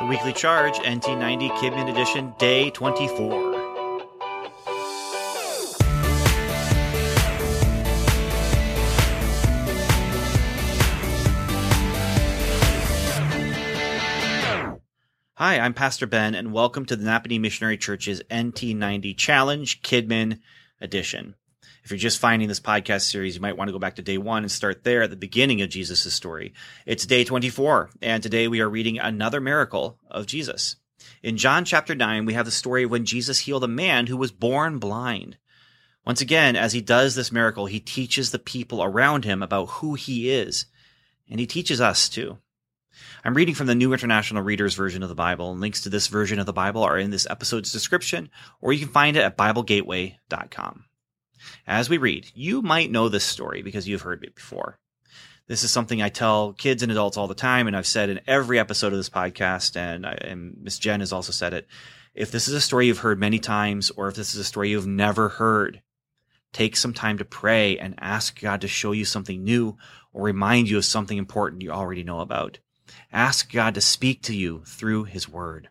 The Weekly Charge, NT90 KidMin Edition, Day 24. Hi, I'm Pastor Ben, and welcome to the Nappanee Missionary Church's NT90 Challenge KidMin Edition. If you're just finding this podcast series, you might want to go back to day one and start there at the beginning of Jesus' story. It's day 24, and today we are reading another miracle of Jesus. In John chapter 9, we have the story of when Jesus healed a man who was born blind. Once again, as he does this miracle, he teaches the people around him about who he is, and he teaches us too. I'm reading from the New International Reader's version of the Bible, and links to this version of the Bible are in this episode's description, or you can find it at BibleGateway.com. As we read, you might know this story because you've heard it before. This is something I tell kids and adults all the time, and I've said in every episode of this podcast, and, and Miss Jen has also said it. If this is a story you've heard many times, or if this is a story you've never heard, take some time to pray and ask God to show you something new or remind you of something important you already know about. Ask God to speak to you through His Word.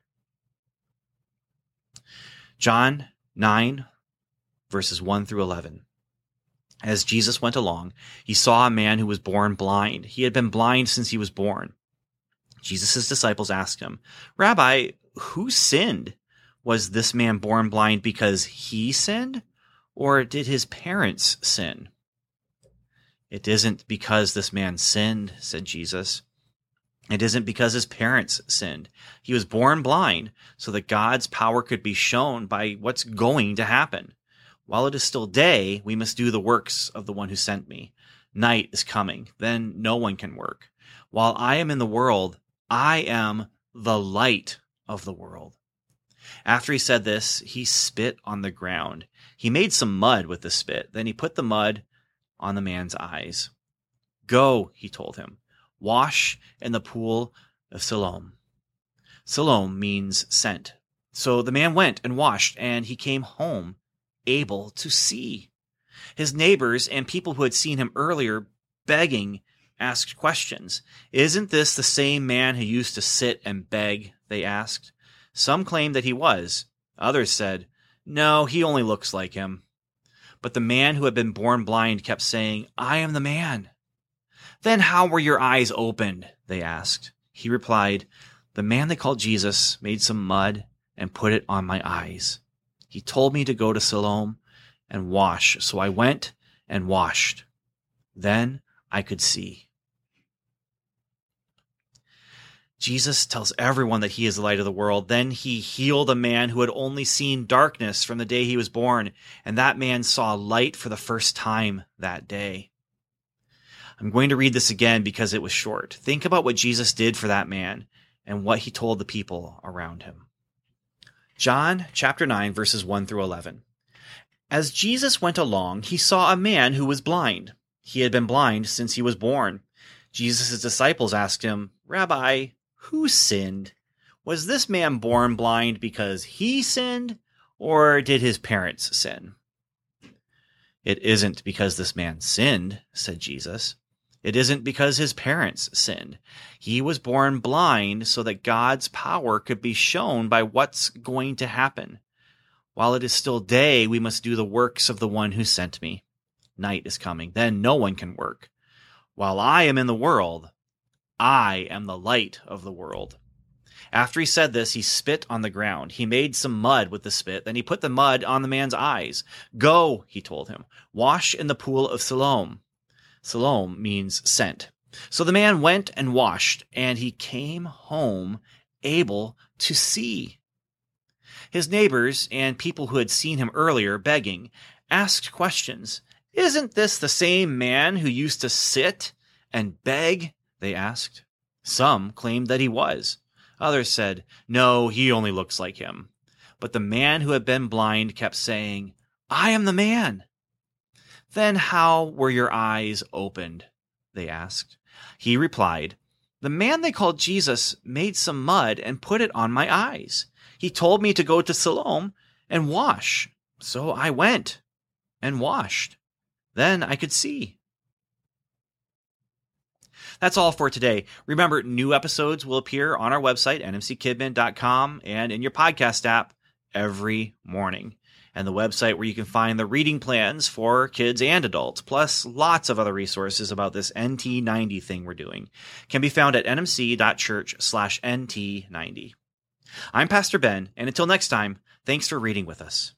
John 9, verses 1 through 11. As Jesus went along, he saw a man who was born blind. He had been blind since he was born. Jesus' disciples asked him, Rabbi, who sinned? Was this man born blind because he sinned? Or did his parents sin? It isn't because this man sinned, said Jesus. It isn't because his parents sinned. He was born blind so that God's power could be shown by what's going to happen. While it is still day, we must do the works of the one who sent me. Night is coming, then no one can work. While I am in the world, I am the light of the world. After he said this, he spit on the ground. He made some mud with the spit. Then he put the mud on the man's eyes. Go, he told him, wash in the pool of Siloam. Siloam means sent. So the man went and washed, and he came home able to see. His neighbors and people who had seen him earlier begging asked questions. Isn't this the same man who used to sit and beg? They asked. Some claimed that he was. Others said, No, he only looks like him. But the man who had been born blind kept saying, I am the man. Then how were your eyes opened? They asked. He replied, The man they called Jesus made some mud and put it on my eyes. He told me to go to Siloam and wash. So I went and washed. Then I could see. Jesus tells everyone that he is the light of the world. Then he healed a man who had only seen darkness from the day he was born, and that man saw light for the first time that day. I'm going to read this again because it was short. Think about what Jesus did for that man and what he told the people around him. John chapter 9 verses 1 through 11. As Jesus went along, he saw a man who was blind. He had been blind since he was born. Jesus' disciples asked him, Rabbi, who sinned? Was this man born blind because he sinned, or did his parents sin? It isn't because this man sinned, said Jesus. It isn't because his parents sinned. He was born blind so that God's power could be shown by what's going to happen. While it is still day, we must do the works of the one who sent me. Night is coming, then no one can work. While I am in the world, I am the light of the world. After he said this, he spit on the ground. He made some mud with the spit. Then he put the mud on the man's eyes. Go, he told him, wash in the pool of Siloam. Siloam means sent. So the man went and washed, and he came home able to see. His neighbors and people who had seen him earlier begging asked questions. Isn't this the same man who used to sit and beg? They asked. Some claimed that he was. Others said, No, he only looks like him. But the man who had been blind kept saying, I am the man. Then how were your eyes opened? They asked. He replied, The man they called Jesus made some mud and put it on my eyes. He told me to go to Siloam and wash. So I went and washed. Then I could see. That's all for today. Remember, new episodes will appear on our website, nmckidmin.com, and in your podcast app every morning. And the website where you can find the reading plans for kids and adults, plus lots of other resources about this NT90 thing we're doing, can be found at nmc.church slash NT90. I'm Pastor Ben, and until next time, thanks for reading with us.